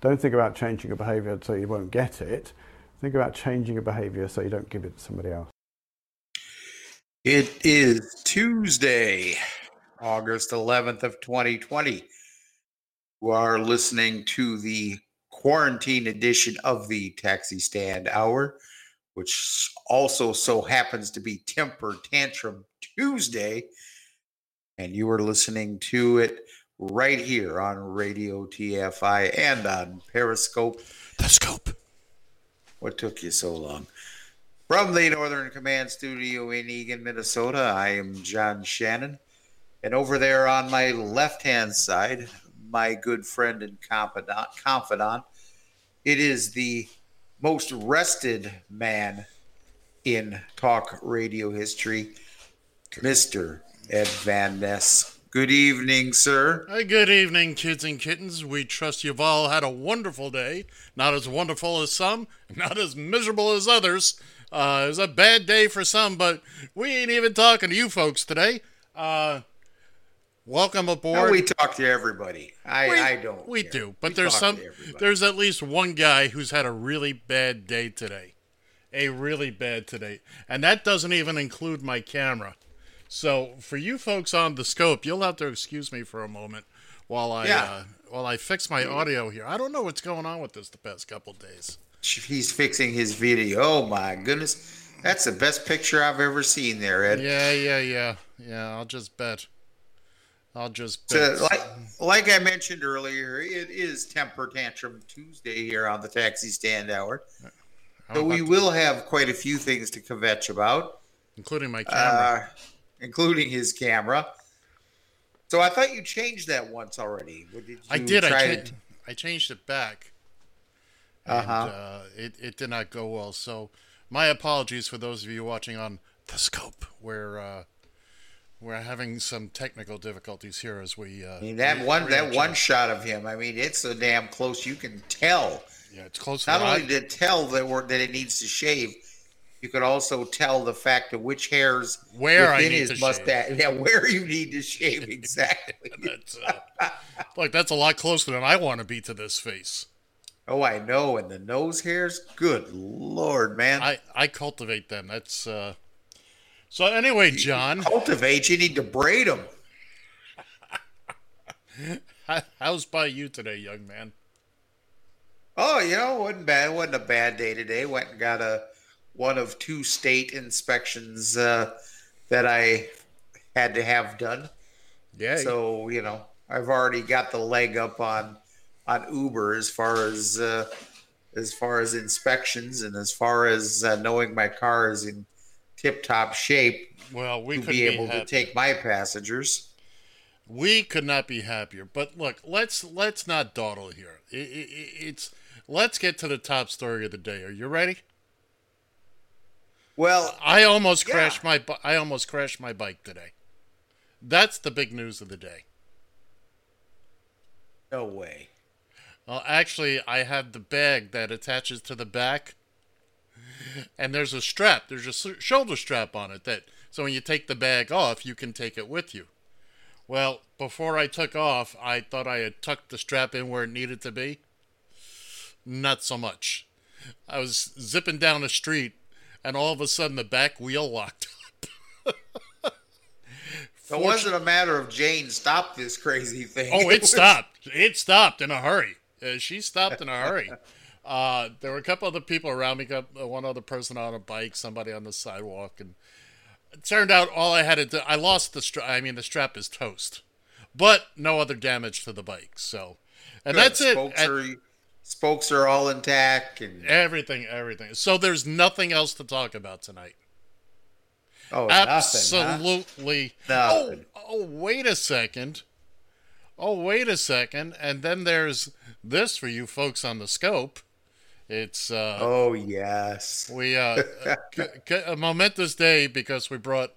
Don't think about changing your behaviour so you won't get it. Think about changing your behaviour so you don't give it to somebody else. It is Tuesday, August 11th of 2020. You are listening to the quarantine edition of the Taxi Stand Hour, which also so happens to be Temper Tantrum Tuesday. And you are listening to it right here on Radio TFI and on Periscope. The scope. What took you so long? From the Northern Command Studio in Eagan, Minnesota, I am John Shannon. And over there on my left hand side, my good friend and confidant, confidant, it is the most rested man in talk radio history, Mr. Ed Van Ness. Good evening, sir. Hi, good evening, kids and kittens. We trust you've all had a wonderful day. Not as wonderful as some, not as miserable as others. Uh, it was a bad day for some, but we ain't even talking to you folks today. Uh, welcome aboard. No, we talk to everybody. I, We- I don't. We care. do, but We there's some. There's at least one guy who's had a really bad day today, a really bad today, and that doesn't even include my camera. So for you folks on the scope, you'll have to excuse me for a moment while I Yeah. uh, while I fix my audio here. I don't know what's going on with this the past couple days. He's fixing his video. Oh my goodness. That's the best picture I've ever seen there, Ed. Yeah, yeah, yeah, yeah. I'll just bet. I'll just So, bet. like, like I mentioned earlier, it is Temper Tantrum Tuesday here on the Taxi Stand Hour. So we will have quite a few things to kvetch about, including my camera. uh, including his camera. So I thought you changed that once already. Did you I did. I, cha- to- I changed it back. And, Uh-huh. uh, it, it did not go well. So my apologies for those of you watching on the scope where uh, we're having some technical difficulties here as we. Uh, I mean, that re- one that one shot of him. I mean, it's so damn close. You can tell. Yeah, it's close. Not only to tell that we're, that it needs to shave, you could also tell the fact of which hairs Where I within need his to shave. mustache. Yeah, where you need to shave exactly. That's, uh, look, that's a lot closer than I want to be to this face. oh, I know. And the nose hairs. Good lord, man. I, I cultivate them. That's uh... so. Anyway, John, Cultivate. You need to braid them. how- how's by you today, young man? Oh, you know, wasn't bad. It wasn't a bad day today. Went and got a one of two state inspections uh, that I had to have done. Yeah. So you know, I've already got the leg up on on Uber as far as uh, as far as inspections and as far as uh, knowing my car is in tip top shape well, we could be be able to take my passengers. We could not be happier. But look, let's let's not dawdle here. I i i- it's let's get to the top story of the day. Are you ready? Well, I almost Yeah. crashed my I almost crashed my bike today. That's the big news of the day. no way. Well, actually, I have the bag that attaches to the back, and there's a strap. There's a shoulder strap on it that so when you take the bag off, you can take it with you. Well, before I took off, I thought I had tucked the strap in where it needed to be. Not so much. I was zipping down the street, and all of a sudden the back wheel locked up. It wasn't a matter of Jane stop this crazy thing. Oh, it stopped. It stopped in a hurry. Uh, she stopped in a hurry. Uh, there were a couple other people around me. Got uh, one other person on a bike, somebody on the sidewalk, and it turned out all I had to do. I lost the strap. I mean, the strap is toast, but no other damage to the bike. So, and Good. that's it. Spokes And are, spokes are all intact, and everything, everything. So there's nothing else to talk about tonight. oh, nothing. huh? Absolutely. Oh, Nothing. oh, wait a second. Oh, wait a second. And then there's this for you folks on the scope. It's uh, Oh yes. we uh, c- c- a momentous day because we brought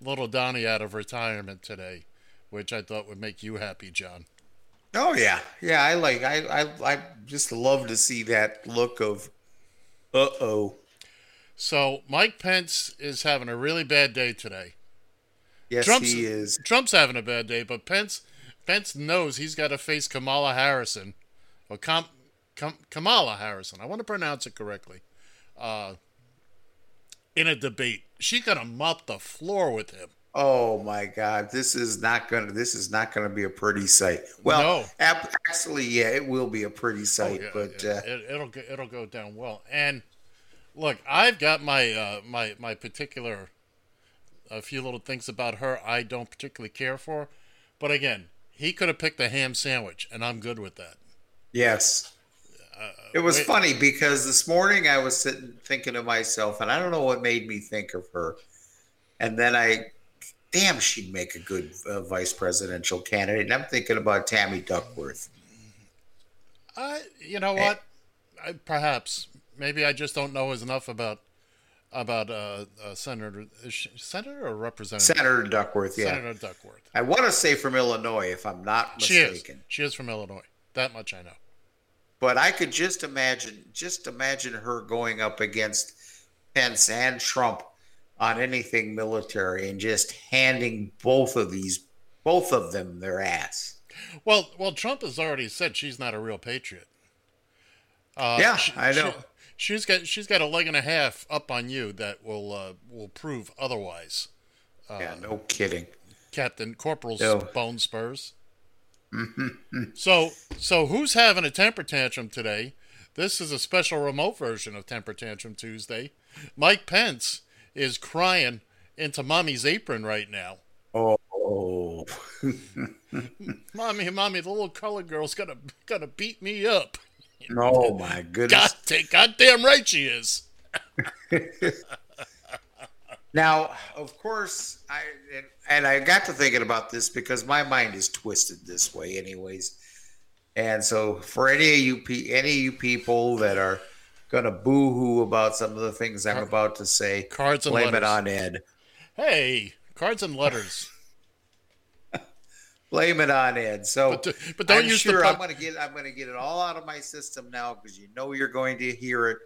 little Donnie out of retirement today, which I thought would make you happy, John. Oh yeah, yeah. I like. I I I just love to see that look of, uh oh. So Mike Pence is having a really bad day today. Yes, Trump's he is. Trump's having a bad day, but Pence Pence knows he's got to face Kamala Harrison, or Kam, Kam, Kamala Harrison. I want to pronounce it correctly. Uh, in a debate, she's gonna mop the floor with him. Oh my God, this is not gonna. This is not gonna be a pretty sight. Well, No. ab- actually, yeah, it will be a pretty sight. Yeah, but yeah, uh, it, it'll go, it'll go down well. And look, I've got my uh, my my particular a few little things about her I don't particularly care for, but again, he could have picked a ham sandwich, and I'm good with that. yes, it was Uh, wait. funny because this morning I was sitting thinking to myself, and I don't know what made me think of her, and then I, damn, she'd make a good uh, vice presidential candidate. And I'm thinking about Tammy Duckworth. I, you know Eh. what? I, perhaps maybe I just don't know as enough about about uh, uh, Senator is she, Senator or Representative Senator Duckworth, yeah. Senator Duckworth. I want to say from Illinois, if I'm not She is. mistaken. She is from Illinois. That much I know. But I could just imagine, just imagine her going up against Pence and Trump on anything military and just handing both of these, both of them their ass. Well, well, Trump has already said she's not a real patriot. Uh, Yeah, I know. She, has got she's got a leg and a half up on you that will uh, will prove otherwise. yeah, no kidding. Captain Corporal's No. Bone Spurs. so, so who's having a temper tantrum today? This is a special remote version of Temper Tantrum Tuesday. Mike Pence is crying into mommy's apron right now. Oh, Mommy, mommy, the little colored girl's gonna gonna beat me up. oh my God, goodness. take goddamn right she is. Now, of course, I and, and I got to thinking about this because my mind is twisted this way, anyways. And so, for any of you, any of you people that are gonna boo-hoo about some of the things I'm about to say, Cards and blame it on Ed. Hey, cards and letters. Blame it on Ed. So, But d- but don't I'm use the sure I'm going to get I'm going to get it all out of my system now because you know you're going to hear it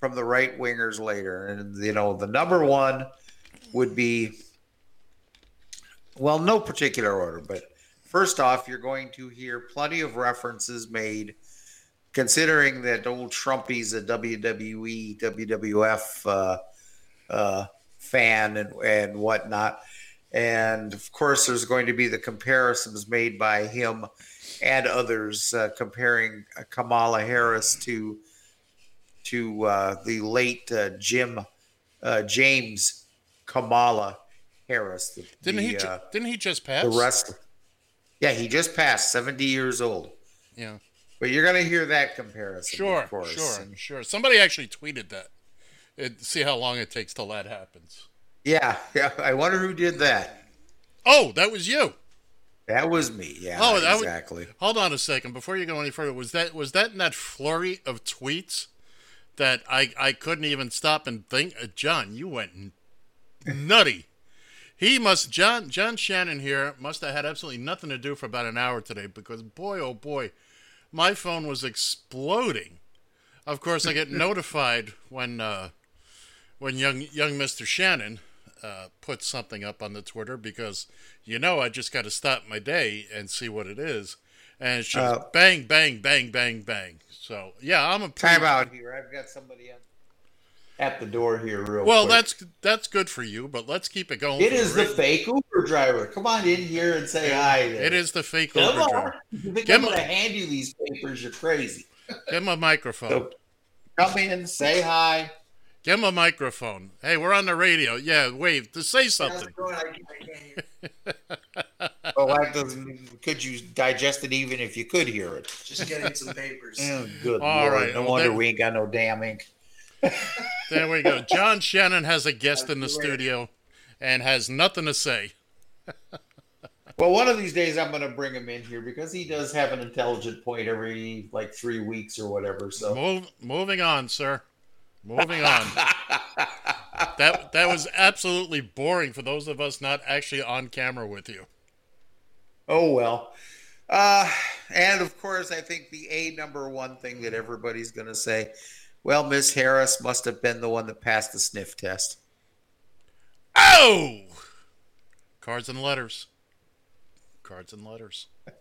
from the right wingers later. And you know the number one would be well, no particular order, but first off, you're going to hear plenty of references made. Considering that old Trumpy's a WWE, WWF uh, uh, fan and, and whatnot. And of course, there's going to be the comparisons made by him and others uh, comparing uh, Kamala Harris to to uh, the late uh, Jim uh, James Kamala Harris. The, Didn't he? the, ju- uh, didn't he just pass? the wrestler? Yeah, he just passed 70 years old. Yeah. But you're going to hear that comparison. Sure. of course. Sure. And Sure. Somebody actually tweeted that. It, see how long it takes till that happens. yeah, yeah. I wonder who did that. Oh, that was you. That was me. Yeah, Oh, that was- exactly. Hold on a second before you go any further. Was that was that in that flurry of tweets that I I couldn't even stop and think? Uh, John, you went nutty. He must John John Shannon here must have had absolutely nothing to do for about an hour today because boy oh boy, my phone was exploding. Of course, I get notified when uh, when young young Mister Shannon uh, puts something up on the Twitter because you know I just got to stop my day and see what it is, and it's just Uh, bang bang bang bang bang. So yeah, I'm a Time out here. I've got somebody on. At the door here, real Well, quick. that's that's good for you, but let's keep it going. it is the ra- fake Uber driver. Come on in here and say hi. There. It is the fake Come Uber on. driver. You think Give I'm him going to a- hand you these papers? You're crazy. Give him a microphone. So come in, say hi. Give him a microphone. Hey, we're on the radio. Yeah, wave to say something. it going? I can't- I can't well, that doesn't. Could you digest it even if you could hear it? Just getting some papers. Oh, good All lord! right, No well, wonder then- we ain't got no damn ink. There we go. John Shannon has a guest in the studio and has nothing to say. Well, one of these days I'm going to bring him in here because he does have an intelligent point every like three weeks or whatever. So Move, moving on, sir. Moving on. that that was absolutely boring for those of us not actually on camera with you. Oh well. Uh, and of course, I think the a number one thing that everybody's going to say, well, Miss Harris must have been the one that passed the sniff test. Oh! Cards and letters. Cards and letters.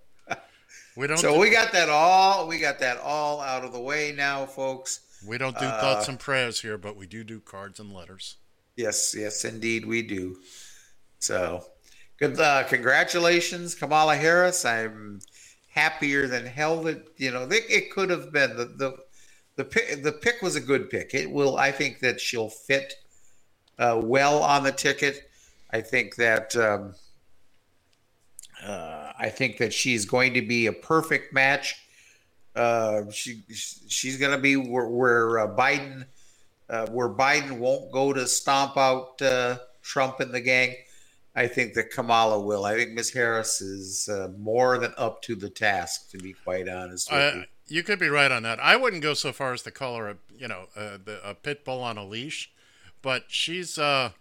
We don't So do, we got that all. We got that all out of the way now, folks. we don't do uh, thoughts and prayers here, but we do do cards and letters. Yes, yes, indeed, we do. So, good. Uh, congratulations, Kamala Harris. I'm happier than hell that you know it, it could have been the the the pick. The pick was a good pick. It will. I think that she'll fit uh, well on the ticket. I think that. Um, uh, I think that she's going to be a perfect match. Uh, she she's going to be where, where uh, Biden uh, where Biden won't go to stomp out uh, Trump and the gang. I think that Kamala will. I think Miss Harris is uh, more than up to the task, to be quite honest with you. You could be right on that. I wouldn't go so far as to call her a you know a, the- a pit bull on a leash, but she's uh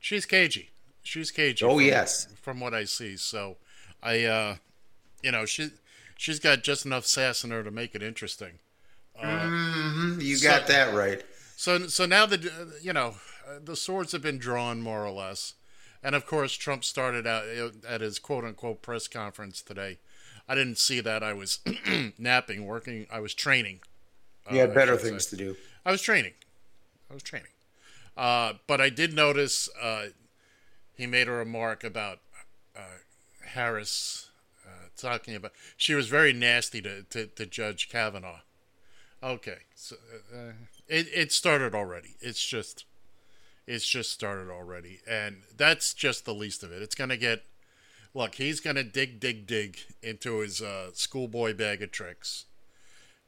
she's cagey. She's cagey. Oh, from- yes. from what I see. So I uh you know she she's got just enough sass in her to make it interesting. Mhm, you so- got that right. So so now that uh, you know uh, the swords have been drawn more or less, and of course Trump started out uh, at his quote unquote press conference today. I didn't see that. I was napping, working. I was training. You had I better things say. to do. I was training. I was training. Uh, but I did notice uh, he made a remark about uh, Harris uh, talking about. She was very nasty to, to, to Judge Kavanaugh. Okay, so uh, it it started already. It's just, it's just started already, and that's just the least of it. It's gonna get. Look, he's gonna dig, dig, dig into his uh, schoolboy bag of tricks.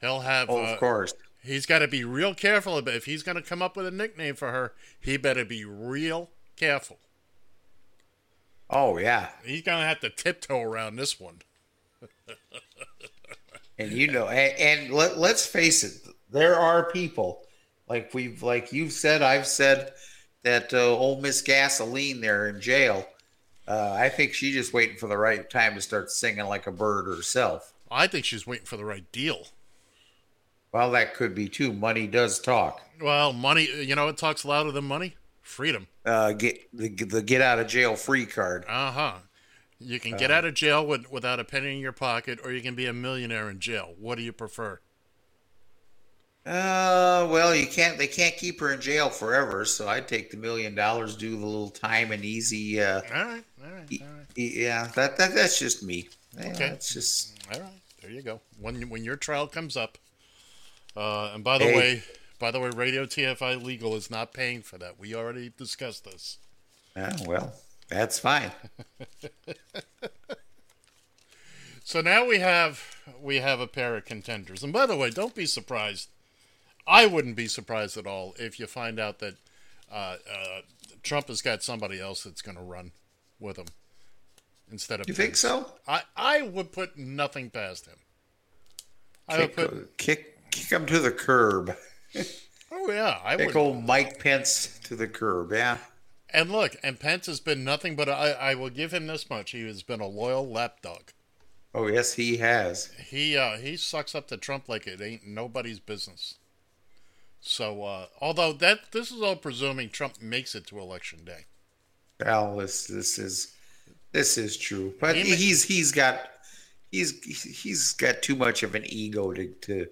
He'll have. Oh, uh, of course. He's got to be real careful about if he's going to come up with a nickname for her. He better be real careful. Oh yeah, He's going to have to tiptoe around this one. and you know, and, and let, let's face it, there are people like we've like you've said, I've said that uh, old Miss Gasoline there in jail. Uh, I think she's just waiting for the right time to start singing like a bird herself. I think she's waiting for the right deal. Well, that could be too. Money does talk. Well, money, you know, it talks louder than money. Freedom. Uh, get the, the get out of jail free card. Uh huh. You can get out of jail with, without a penny in your pocket, or you can be a millionaire in jail. What do you prefer? Uh, well, you can't. They can't keep her in jail forever. So I'd take the million dollars, do the little time and easy. Uh, All right, all right, all right, yeah, that, that that's just me. Yeah, Okay. It's just all right. There you go. When when your trial comes up, uh, and by the Hey. way, by the way, Radio TFI Legal is not paying for that. We already discussed this. uh, well, that's fine. So now we have we have a pair of contenders. And by the way, don't be surprised. I wouldn't be surprised at all if you find out that uh, uh, Trump has got somebody else that's going to run with him instead of. You think so? I I would put nothing past him. I would Kick, put. kick kick him to the curb. Oh yeah, I Kick would. old Mike Pence to the curb. Yeah. And look, and Pence has been nothing but I. I will give him this much: he has been a loyal lapdog. Oh yes, he has. He uh, he sucks up to Trump like it ain't nobody's business. So, uh, although that this is all presuming Trump makes it to election day. Well, this this is this is true, but he's he's got he's he's got too much of an ego to to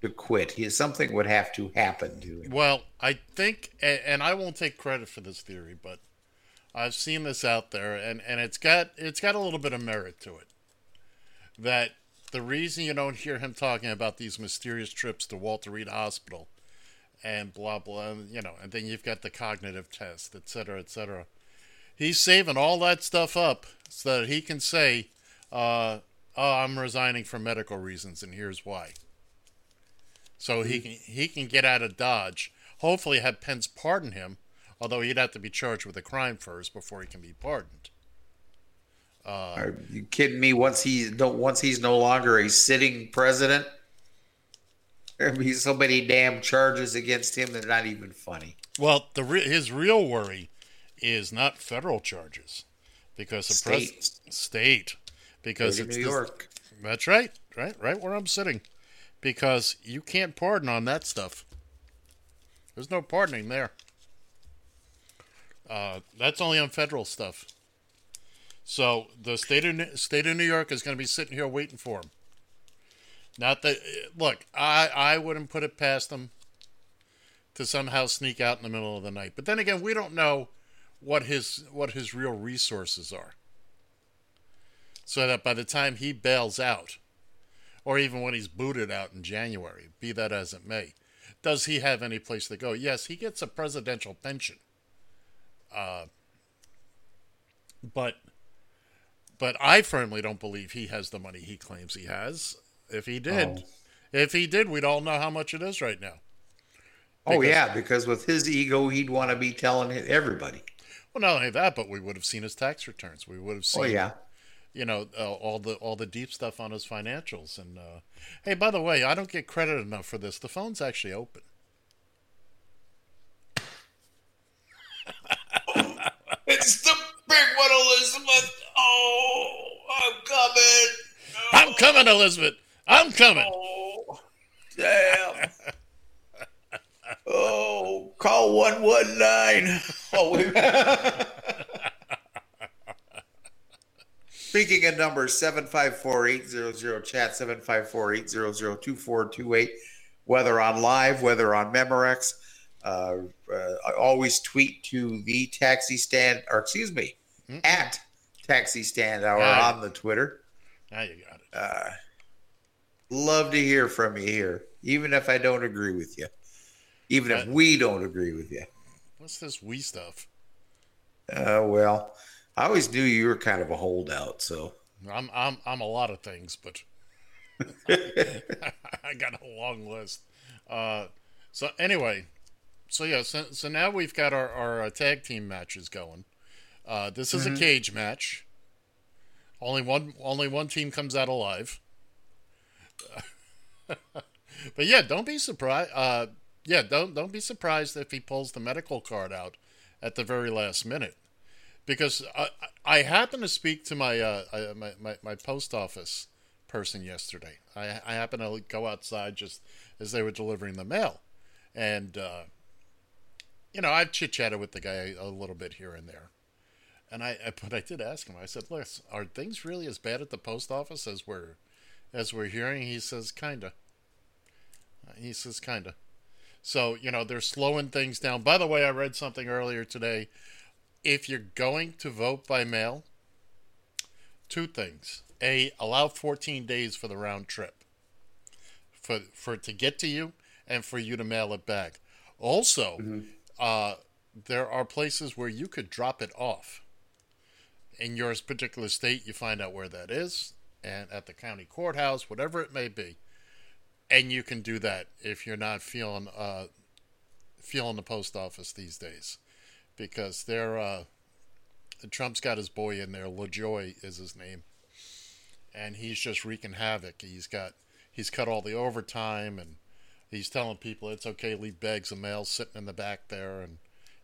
to quit. He, something would have to happen to him. Well, I think, a- and I won't take credit for this theory, but I've seen this out there, and, and it's got it's got a little bit of merit to it. That the reason you don't hear him talking about these mysterious trips to Walter Reed Hospital and blah blah, you know, and then you've got the cognitive test, et cetera, et cetera. He's saving all that stuff up so that he can say, uh, "Oh, I'm resigning for medical reasons, and here's why." So he can he can get out of Dodge. Hopefully, have Pence pardon him, although he'd have to be charged with a crime first before he can be pardoned. Are you kidding me? Once he don't once he's no longer a sitting president, there'll be so many damn charges against him they're not even funny. Well, the re- his real worry is not federal charges, because the pres- State. state because it's New York. That's right, right, right where I'm sitting, because you can't pardon on that stuff. There's no pardoning there. Uh, that's only on federal stuff. So the state of New- state of New York is going to be sitting here waiting for him. Not that look, I I wouldn't put it past them to somehow sneak out in the middle of the night. But then again, we don't know what his what his real resources are. So that by the time he bails out, or even when he's booted out in January, be that as it may, does he have any place to go? Yes, he gets a presidential pension. Uh, but but I firmly don't believe he has the money he claims he has. If he did, Oh. if he did, we'd all know how much it is right now. Oh yeah, because with his ego, he'd want to be telling everybody. Well, not only that, but we would have seen his tax returns. We would have seen, Oh yeah, you know, uh, all the all the deep stuff on his financials. And uh, hey, by the way, I don't get credit enough for this. The phone's actually open. it's the big one, Elizabeth. Oh, I'm coming. I'm coming, Elizabeth. I'm coming. Oh, damn. oh, call one one nine. Oh, wait. Speaking of numbers, 754-800 chat, 754-800-2428, whether on live, whether on Memorex, uh, uh, I always tweet to the taxi stand, or excuse me, at taxi stand hour on the Twitter. Now you got it. Uh, love to hear from you here, even if I don't agree with you, even if Uh, we don't agree with you. What's this we stuff? Uh, well, I always knew you were kind of a holdout, so I'm I'm I'm a lot of things, but I got a long list. Uh, so anyway, so yeah, so, so now we've got our our uh, tag team matches going. Uh, this is a cage match. Only one only one team comes out alive. but yeah, don't be surprised. Yeah, don't don't be surprised if he pulls the medical card out at the very last minute because I, I happened to speak to my, uh, my, my my post office person yesterday. I, I happened to go outside just as they were delivering the mail, and uh, you know I've chit chatted with the guy a little bit here and there, and I, I but I did ask him. I said, "Look, are things really as bad at the post office as we're as we're hearing?" He says, "Kinda." He says, "Kinda." So you know they're slowing things down. By the way, I read something earlier today if you're going to vote by mail, two things. A, allow 14 days for the round trip. For for it to get to you and for you to mail it back. Also, uh, there are places where you could drop it off. In your particular state, you find out where that is, and at the county courthouse, whatever it may be, and you can do that if you're not feeling uh, feeling the post office these days because they're uh, Trump's got his boy in there. LaJoy is his name, and he's just wreaking havoc. He's got he's cut all the overtime, and he's telling people it's okay. Leave bags of mail sitting in the back there, and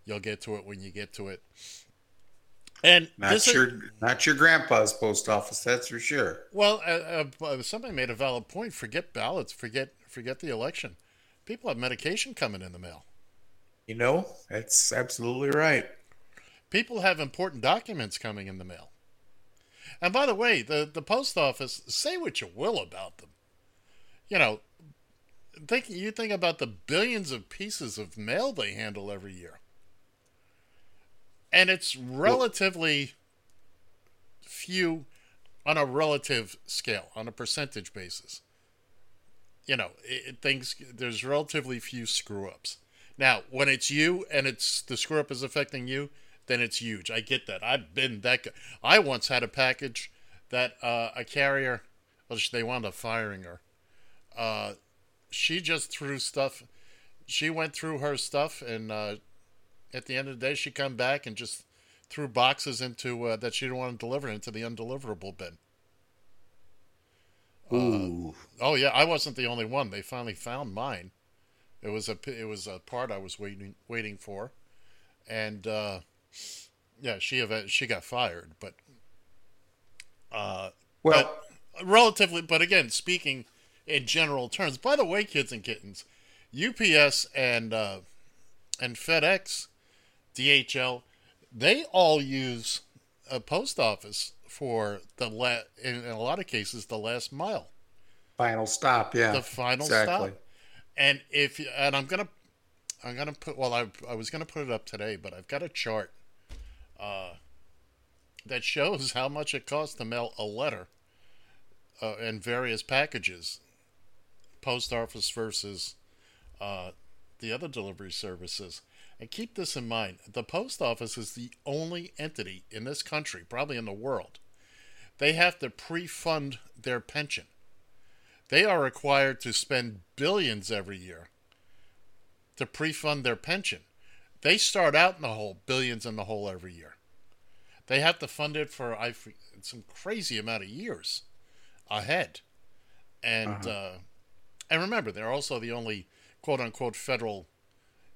you'll get to it when you get to it. And not this is- your not your grandpa's post office, that's for sure. well, uh, uh, somebody made a valid point. Forget ballots. Forget forget the election. People have medication coming in the mail. You know, that's absolutely right. people have important documents coming in the mail. And by the way, the, the post office, say what you will about them. You know, think you think about the billions of pieces of mail they handle every year, and it's relatively few on a relative scale, on a percentage basis. You know, it, it things there's relatively few screw ups. Now, when it's you and it's the screw up is affecting you, then it's huge. I get that. I've been that. Guy. I once had a package that uh, a carrier, well, they wound up firing her. Uh, she just threw stuff. She went through her stuff, and uh, at the end of the day, she come back and just threw boxes into uh, that she didn't want to deliver into the undeliverable bin. Ooh. Oh yeah, I wasn't the only one. They finally found mine. It was a it was a part I was waiting waiting for, and uh, yeah, she she got fired, but uh, Well, but relatively. But again, speaking in general terms. By the way, kids and kittens, UPS and uh, and FedEx, DHL, they all use a post office for the la- in, in a lot of cases the last mile, final stop. Yeah. the final exactly. stop. And if and I'm gonna I'm gonna put well I I was gonna put it up today, but I've got a chart uh, that shows how much it costs to mail a letter uh, and various packages, post office versus uh, the other delivery services. And keep this in mind: the post office is the only entity in this country, probably in the world, they have to pre-fund their pension. They are required to spend billions every year to pre-fund their pension. They start out in the hole, billions in the hole every year. They have to fund it for I some crazy amount of years ahead, and uh, and remember they're also the only quote unquote federal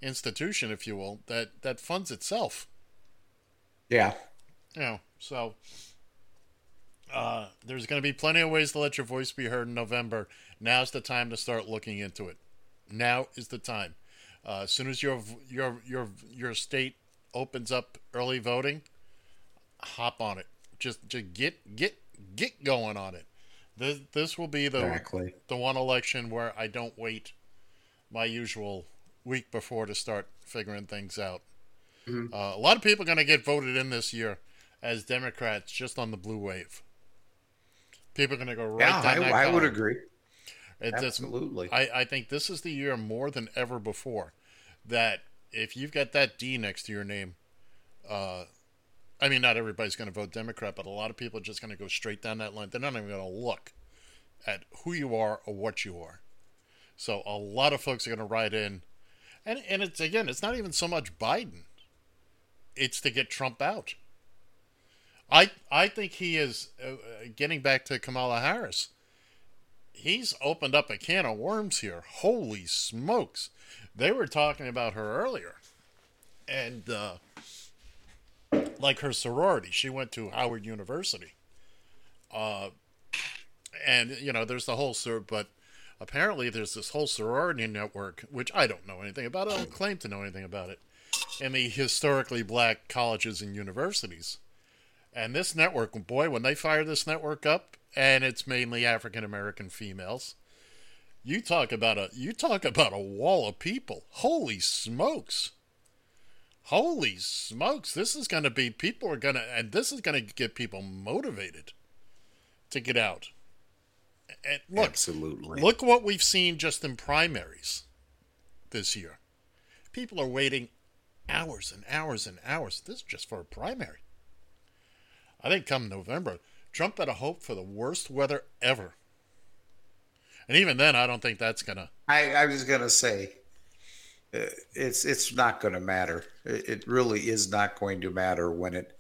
institution, if you will, that that funds itself. Yeah. You know, so uh, there's going to be plenty of ways to let your voice be heard in November. Now's the time to start looking into it. Now is the time. Uh, as soon as your your your your state opens up early voting, hop on it. Just just get get get going on it. This this will be the Exactly. the one election where I don't wait my usual week before to start figuring things out. Mm-hmm. Uh, a lot of people are going to get voted in this year as Democrats just on the blue wave. People are going to go right yeah, down that I, I would agree. It's- it's- Absolutely. I, I think this is the year more than ever before that if you've got that D next to your name, uh, I mean, not everybody's going to vote Democrat, but a lot of people are just going to go straight down that line. They're not even going to look at who you are or what you are. So a lot of folks are going to write in, and and it's again, it's not even so much Biden; it's to get Trump out. I I think he is uh, uh, getting back to Kamala Harris he's opened up a can of worms here. Holy smokes. They were talking about her earlier. And, uh, like her sorority, she went to Howard University. Uh, and, you know, there's the whole, sor- but apparently there's this whole sorority network, which I don't know anything about. I don't claim to know anything about it, in the historically black colleges and universities. And this network, boy, when they fire this network up, and it's mainly African American females, you talk about a you talk about a wall of people. Holy smokes! Holy smokes! This is going to be people are going to, and this is going to get people motivated to get out. And look, Absolutely. Look what we've seen just in primaries this year. People are waiting hours and hours and hours. This is just for a primary. I think come November, Trump better hope for the worst weather ever. And even then, I don't think that's going to. I, I was gonna say, uh, it's it's not going to matter. It, it really is not going to matter when it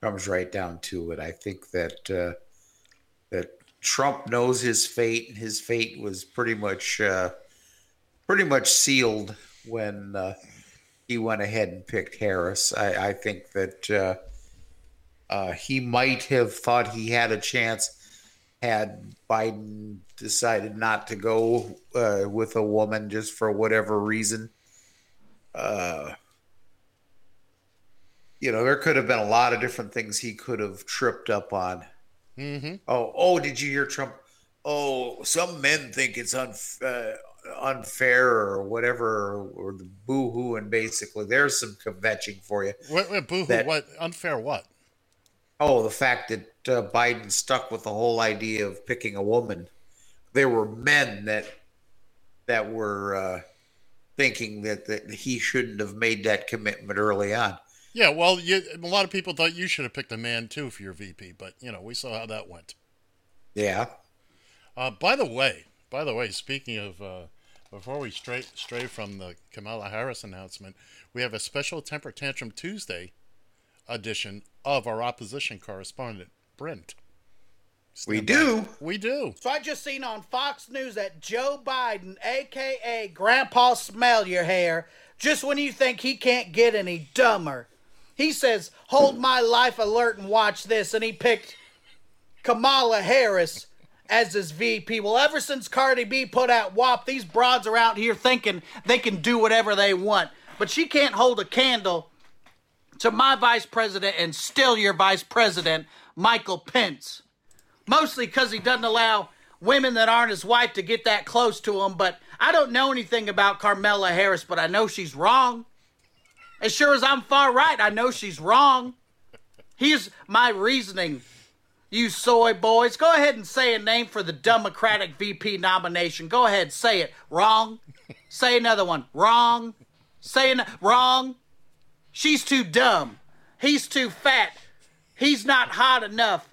comes right down to it. I think that uh, that Trump knows his fate, and his fate was pretty much uh, pretty much sealed when uh, he went ahead and picked Harris. I, I think that uh, uh, he might have thought he had a chance had Biden decided not to go uh, with a woman just for whatever reason. Uh, you know, there could have been a lot of different things he could have tripped up on. Mm-hmm. Oh, oh, did you hear Trump? Oh, some men think it's un- uh, unfair or whatever, or the boo-hoo, and basically there's some kvetching for you. Wait, wait, boo-hoo, That- what? Unfair what? Oh, the fact that uh, Biden stuck with the whole idea of picking a woman. There were men that that were uh, thinking that, that he shouldn't have made that commitment early on. Yeah, well, you, a lot of people thought you should have picked a man too for your VP, but you know we saw how that went. Yeah. Uh, by the way, by the way, speaking of, uh, before we stray stray from the Kamala Harris announcement, we have a special temper tantrum Tuesday edition of our opposition correspondent Brent. We by. do. We do. So I just seen on Fox News that Joe Biden, aka Grandpa Smell Your Hair, just when you think he can't get any dumber, he says, Hold my life alert and watch this. And he picked Kamala Harris as his VP. Well, ever since Cardi B put out WAP, these broads are out here thinking they can do whatever they want. But she can't hold a candle to my vice president and still your vice president, Michael Pence mostly because he doesn't allow women that aren't his wife to get that close to him. But I don't know anything about Carmela Harris, but I know she's wrong. As sure as I'm far right, I know she's wrong. Here's my reasoning. You soy boys, go ahead and say a name for the Democratic VP nomination. Go ahead, say it. Wrong. Say another one. Wrong. Say an- wrong. She's too dumb. He's too fat. He's not hot enough.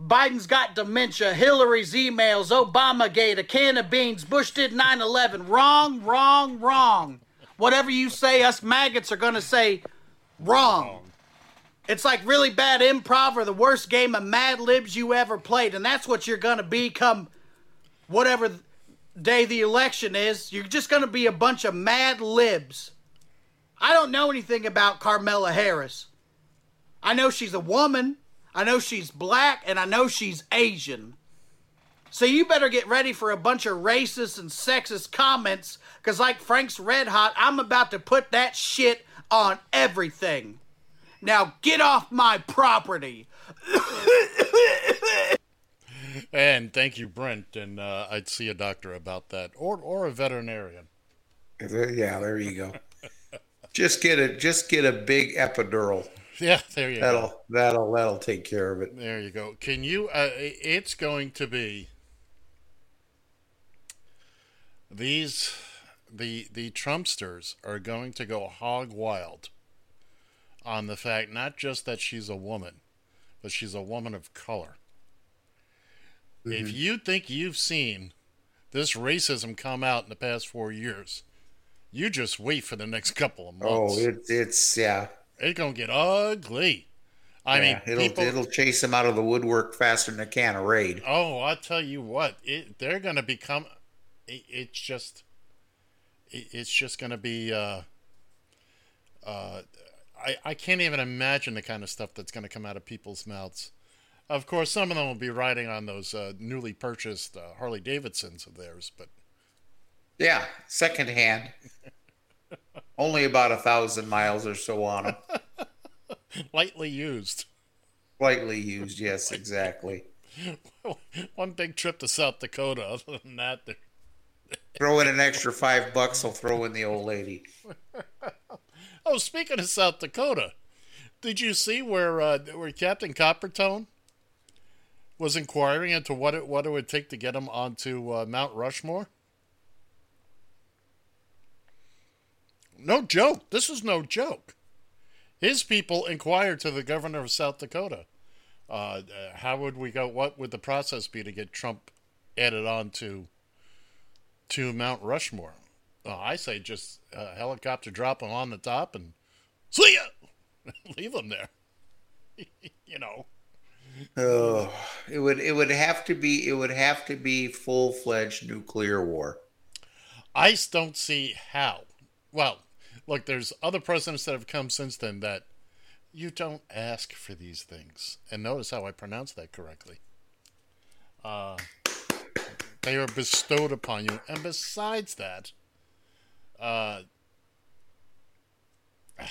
Biden's got dementia, Hillary's emails, Obamagate, a can of beans, Bush did 9 11. Wrong, wrong, wrong. Whatever you say, us maggots are going to say wrong. It's like really bad improv or the worst game of Mad Libs you ever played. And that's what you're going to be come whatever day the election is. You're just going to be a bunch of Mad Libs. I don't know anything about Carmela Harris. I know she's a woman. I know she's black and I know she's Asian. So you better get ready for a bunch of racist and sexist comments because, like Frank's Red Hot, I'm about to put that shit on everything. Now get off my property. And thank you, Brent. And uh, I'd see a doctor about that, or or a veterinarian. Yeah, there you go. just get a just get a big epidural. Yeah, there you go. That'll that'll that'll take care of it. There you go. Can you? Uh, it's going to be these the the Trumpsters are going to go hog wild on the fact not just that she's a woman, but she's a woman of color. If mm-hmm. you think you've seen this racism come out in the past four years, you just wait for the next couple of oh, months. Oh, it, it's yeah. it's gonna get ugly. I yeah, mean, it'll people, it'll chase them out of the woodwork faster than a can of raid. Oh, I tell you what, it, they're going to become. It, it's just, it, it's just going to be. Uh, uh, I I can't even imagine the kind of stuff that's going to come out of people's mouths. Of course, some of them will be riding on those uh, newly purchased uh, Harley Davidsons of theirs, but Yeah, secondhand. Only about a thousand miles or so on them. lightly used. Lightly used, yes, exactly. One big trip to South Dakota. Other than that, they're Throw in an extra five bucks, I'll throw in the old lady. Oh, speaking of South Dakota, did you see where uh, where Captain Coppertone was inquiring into what it what it would take to get him onto uh, Mount Rushmore? No joke. This is no joke. His people inquired to the governor of South Dakota. Uh, how would we go? What would the process be to get Trump added on to to Mount Rushmore? Well, I say just uh, helicopter drop them on the top and see ya. Leave them there. you know. Oh, it would it would have to be it would have to be full fledged nuclear war. I don't see how. Well, look, there's other presidents that have come since then that you don't ask for these things. And notice how I pronounce that correctly. Uh, they are bestowed upon you. And besides that, uh,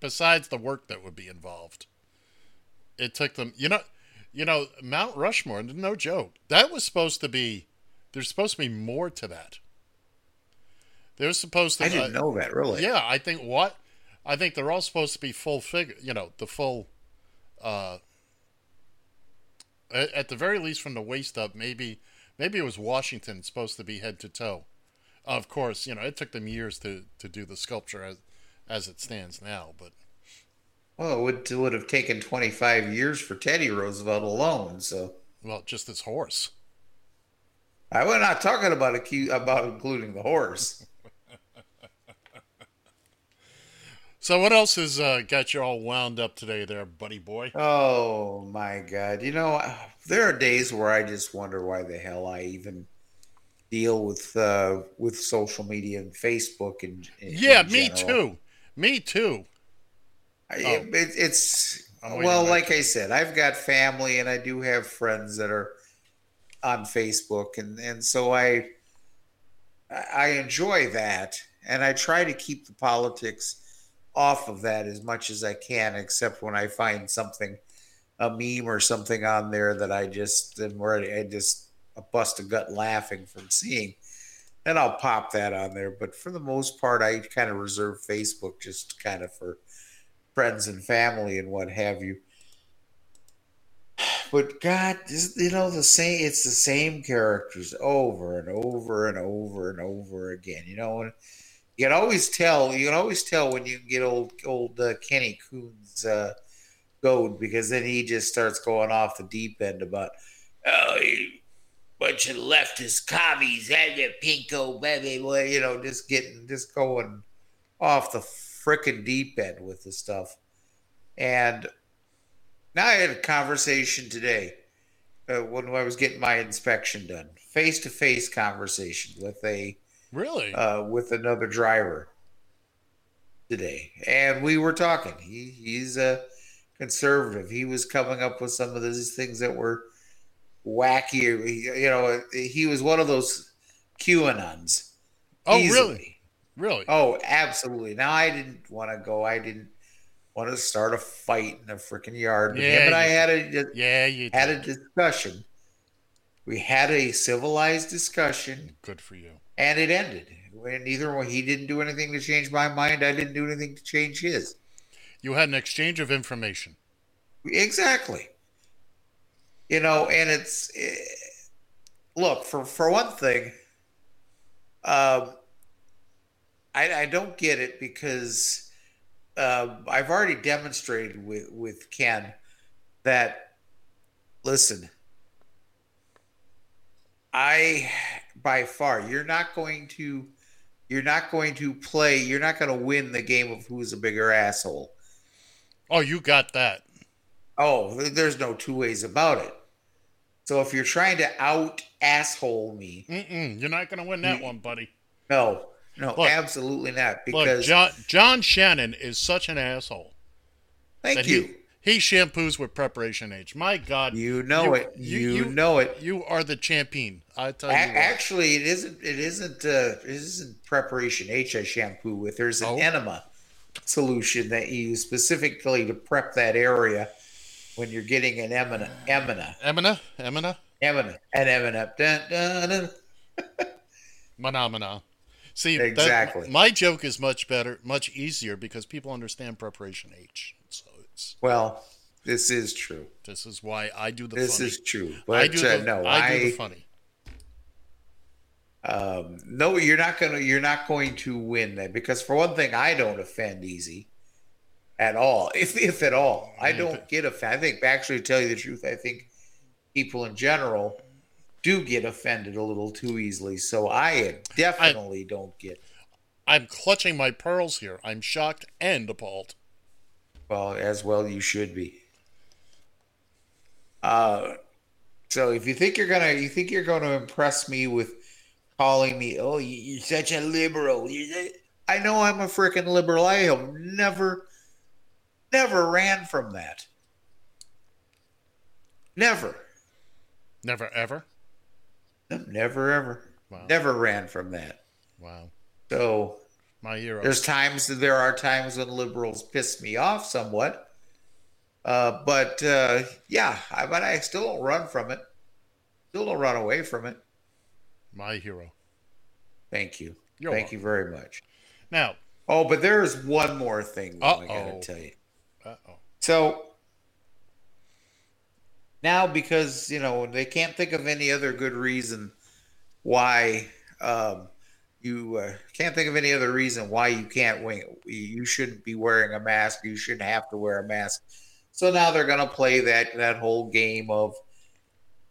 besides the work that would be involved, it took them, you know, you know, Mount Rushmore, no joke. That was supposed to be there's supposed to be more to that. They're supposed to. Be I didn't uh, know that really. Yeah, I think what? I think they're all supposed to be full figure. You know, the full. Uh, at, the very least, from the waist up, maybe maybe it was Washington supposed to be head to toe. Of course, you know it took them years to to do the sculpture as as it stands now, but Well, it would, it would have taken 25 years for Teddy Roosevelt alone. So well, just this horse. I was not talking about a, about including the horse. So what else has uh, got you all wound up today, there, buddy boy? Oh my God! You know, there are days where I just wonder why the hell I even deal with uh, with social media and Facebook and Yeah, me too. Me too. I, Oh. it, it- it's well, like I said, I've got family and I do have friends that are on Facebook, and and so I I enjoy that, and I try to keep the politics off of that as much as I can, except when I find something a meme or something on there that I just am ready. I just bust a gut laughing from seeing. Then I'll pop that on there. But for the most part, I kind of reserve Facebook just kind of for friends and family and what have you. But God, you know the same. It's the same characters over and over and over and over again. You know, and you can always tell. You can always tell when you get old, old uh, Kenny Coons uh, goad because then he just starts going off the deep end about oh, you bunch of leftist commies, and the pinko baby, boy, you know, just getting just going off the frickin' deep end with the stuff. And now I had a conversation today uh, when I was getting my inspection done, face to face conversation with a Really? uh, with another driver today, and we were talking. He he's a conservative. He was coming up with some of these things that were wacky. You know, he was one of those QAnons. oh, easily. really? Really? Oh, absolutely. Now I didn't want to go. I didn't want to start a fight in a freaking yard Yeah, him. And I you- had a yeah, you had did. a discussion. We had a civilized discussion, Good for you. And it ended. And neither one, he didn't do anything to change my mind. I didn't do anything to change his. You had an exchange of information. Exactly. You know, and it's eh, look for for one thing. Um, I I don't get it because um, I've already demonstrated with with Ken that listen. I by far you're not going to you're not going to play you're not going to win the game of who's a bigger asshole. Oh, you got that. Oh, there's no two ways about it. So if you're trying to out asshole me, Mm-mm, you're not going to win that one, buddy. no, no, Look. absolutely not. Look, Because John, John Shannon is such an asshole. thank you, He, he shampoos with preparation H. My God. you know it, you, know it. You are the champion. I tell you what. actually, it isn't. It isn't. Uh, it isn't preparation H I shampoo with. There's an Oh. enema solution that you use specifically to prep that area when you're getting an emina, emina, Emina? Emina? emina, an emina. Dun, dun, dun. Phenomena. See, that- Exactly. my joke is much better, much easier because people understand preparation H. Well, this is true. this is why I do the This funny. is true. But, I But do uh, the, no, I do the funny. Um, no, you're not gonna. You're not going to win that because, for one thing, I don't offend easy at all, if if at all. I don't get offended. I think, actually, to tell you the truth, I think people in general do get offended a little too easily. So I definitely don't get. I'm clutching my pearls here. I'm shocked and appalled. Well, as well you should be. Uh, so if you think you're gonna, you think you're gonna impress me with calling me, oh, you- you're such a liberal. I know I'm a freaking liberal. I have never, never ran from that. Never, Never ever. never, ever, Wow. never ran from that. Wow. So My hero. There's times there are times when liberals piss me off somewhat, uh, but uh, yeah, I, but I still don't run from it. Still don't run away from it. My hero. Thank you. You're Thank you very much. Now, Oh, but there is one more thing I gotta tell you. uh oh. So now, because you know they can't think of any other good reason why um, you uh, can't think of any other reason why you can't wing you shouldn't be wearing a mask. You shouldn't have to wear a mask. So now they're gonna play that that whole game of,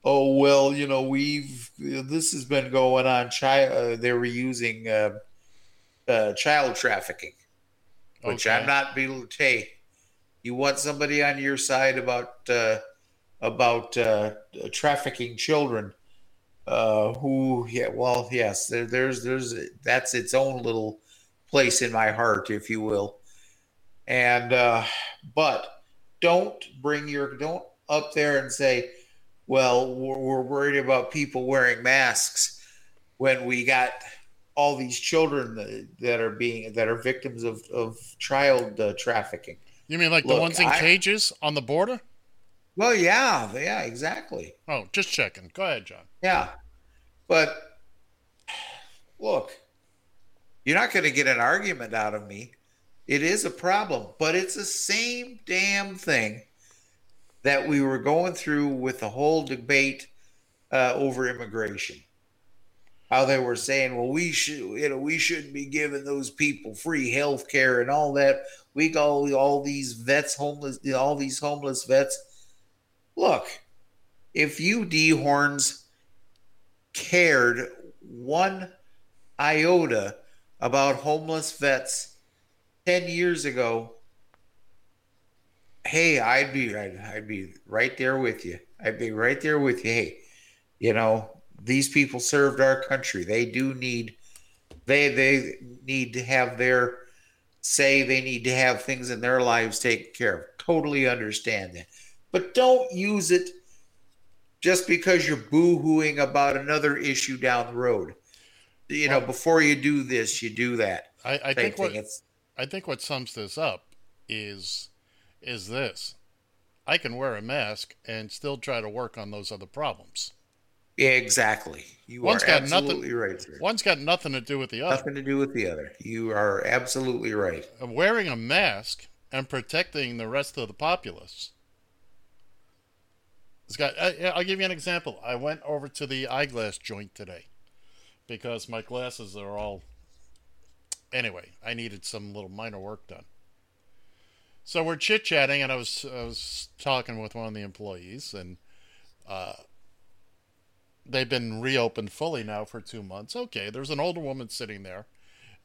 oh well, you know we've this has been going on. Child, uh, they were using uh, uh, child trafficking, which Okay. I'm not be. Hey, you want somebody on your side about uh, about uh, trafficking children uh, who yeah well yes there, there's there's that's its own little place in my heart if you will and uh, but don't bring your don't up there and say well we're, we're worried about people wearing masks when we got all these children that, that are being that are victims of, of child uh, trafficking You mean like the ones in I- cages on the border? Well yeah yeah exactly Oh, just checking. Go ahead, John. Yeah. But look, you're not going to get an argument out of me. It is a problem, but it's the same damn thing that we were going through with the whole debate uh, over immigration. How they were saying, well, we should, you know, we shouldn't be giving those people free health care and all that. We got all, all these vets homeless, all these homeless vets. Look, if you dehorns cared one iota about homeless vets 10 years ago, hey, I'd be I'd be right there with you. I'd be right there with you. Hey, you know, these people served our country. They do need they they need to have their say they need to have things in their lives taken care of. Totally understand that. But don't use it just because you're boo-hooing about another issue down the road. You know, before you do this, you do that. I, I think what. It's I think what sums this up is is this. I can wear a mask and still try to work on those other problems. yeah, exactly. You One's are got absolutely nothing. right. Sir. One's got nothing to do with the other. Nothing to do with the other. You are absolutely right. Wearing a mask and protecting the rest of the populace. It's got. I, I'll give you an example. I went over to the eyeglass joint today because my glasses are all. Anyway, I needed some little minor work done. So we're chit chatting, and I was I was talking with one of the employees, and uh, they've been reopened fully now for two months. Okay, there's an older woman sitting there,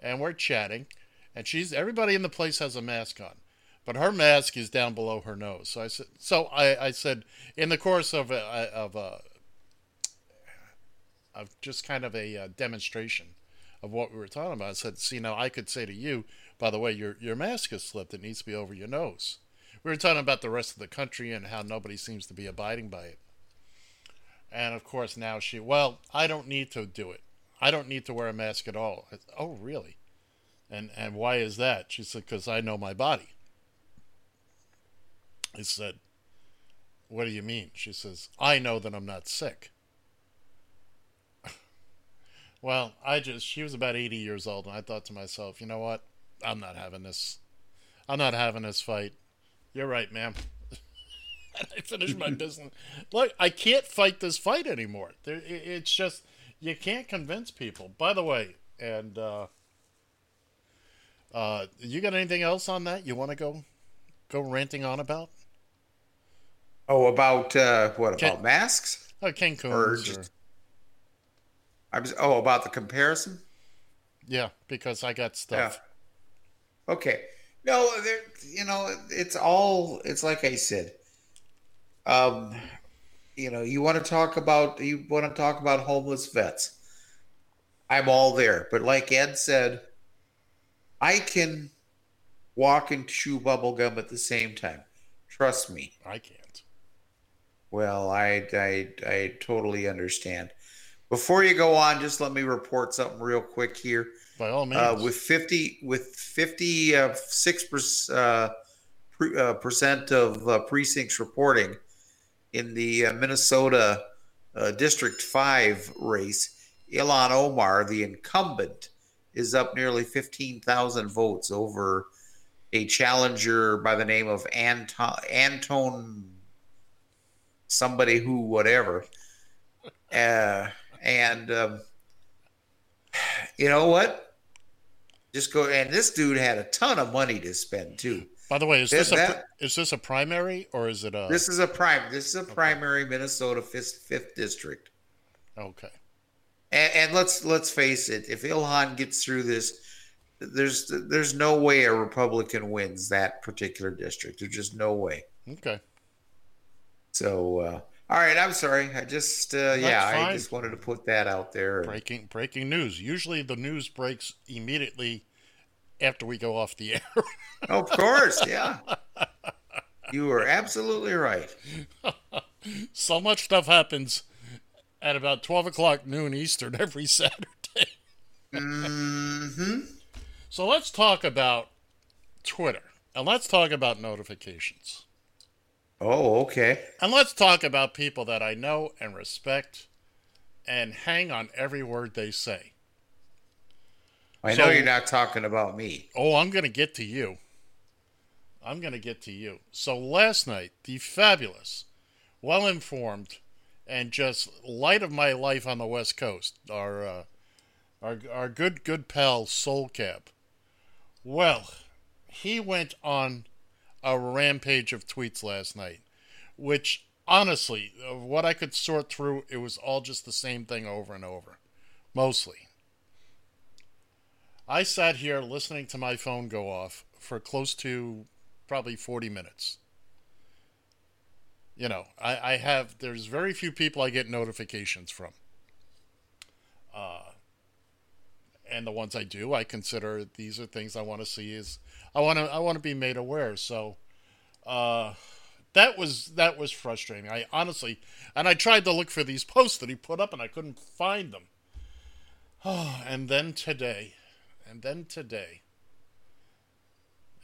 and we're chatting, and she's everybody in the place has a mask on, but her mask is down below her nose. So I said, so I, I said in the course of a, of a of just kind of a uh, demonstration of what we were talking about. I said, see now I could say to you, by the way, your your mask is slipped. It needs to be over your nose. We were talking about the rest of the country and how nobody seems to be abiding by it. And of course now she, well, I don't need to do it. I don't need to wear a mask at all. I, oh, really? And and why is that? She said, because I know my body. I said, what do you mean? She says, I know that I'm not sick. well, I just, she was about 80 years old, and I thought to myself, you know what? I'm not having this. I'm not having this fight. You're right, ma'am. and I finished my business. Look, I can't fight this fight anymore. There, it's just, you can't convince people. By the way, and, uh, uh, you got anything else on that you want to go go ranting on about? Oh, about uh, what Can- about masks? Uh, Cancun. Or Or, just- I was oh about the comparison. yeah, because I got stuff. Okay. No, there. You know, it's all. It's like I said. Um, you know, you want to talk about you want to talk about homeless vets. I'm all there, but like Ed said, I can walk and chew bubble gum at the same time. Trust me. I can't. Well, I, I, I totally understand. Before you go on, just let me report something real quick here. By all means. Uh, with fifty, with percent uh, uh, percent of uh, precincts reporting in the uh, Minnesota uh, District Five race, Ilhan Omar, the incumbent, is up nearly 15,000 votes over a challenger by the name of Anton, Anton somebody who, whatever. Uh, and um, you know what? Just go. And this dude had a ton of money to spend too. By the way, is That- this a that- pr- is this a primary or is it a This is a prime. This is a primary Minnesota fifth, fifth district. okay? And, and let's let's face it, if Ilhan gets through this, there's there's no way a Republican wins that particular district. There's just no way. Okay. So, uh, all right, I'm sorry. I just uh, yeah, I just wanted to put that out there. Breaking breaking news. Usually the news breaks immediately after we go off the air. Of course, yeah. You are absolutely right. so much stuff happens at about twelve o'clock noon Eastern every Saturday. mm-hmm. So let's talk about Twitter and let's talk about notifications. Oh, okay. And let's talk about people that I know and respect and hang on every word they say. I So- know you're not talking about me. Oh, I'm going to get to you. I'm going to get to you. So last night, the fabulous, well informed, and just light of my life on the West Coast, our uh, our our good good pal Soul Cab. Well, he went on a rampage of tweets last night, which honestly, of what I could sort through, it was all just the same thing over and over, mostly. I sat here listening to my phone go off for close to probably 40 minutes. You know, I, I have, there's very few people I get notifications from. Uh, and the ones I do, I consider these are things I want to see is I want to I want to be made aware. So uh, that was that was frustrating. I honestly, and I tried to look for these posts that he put up, and I couldn't find them. Oh, and then today, and then today,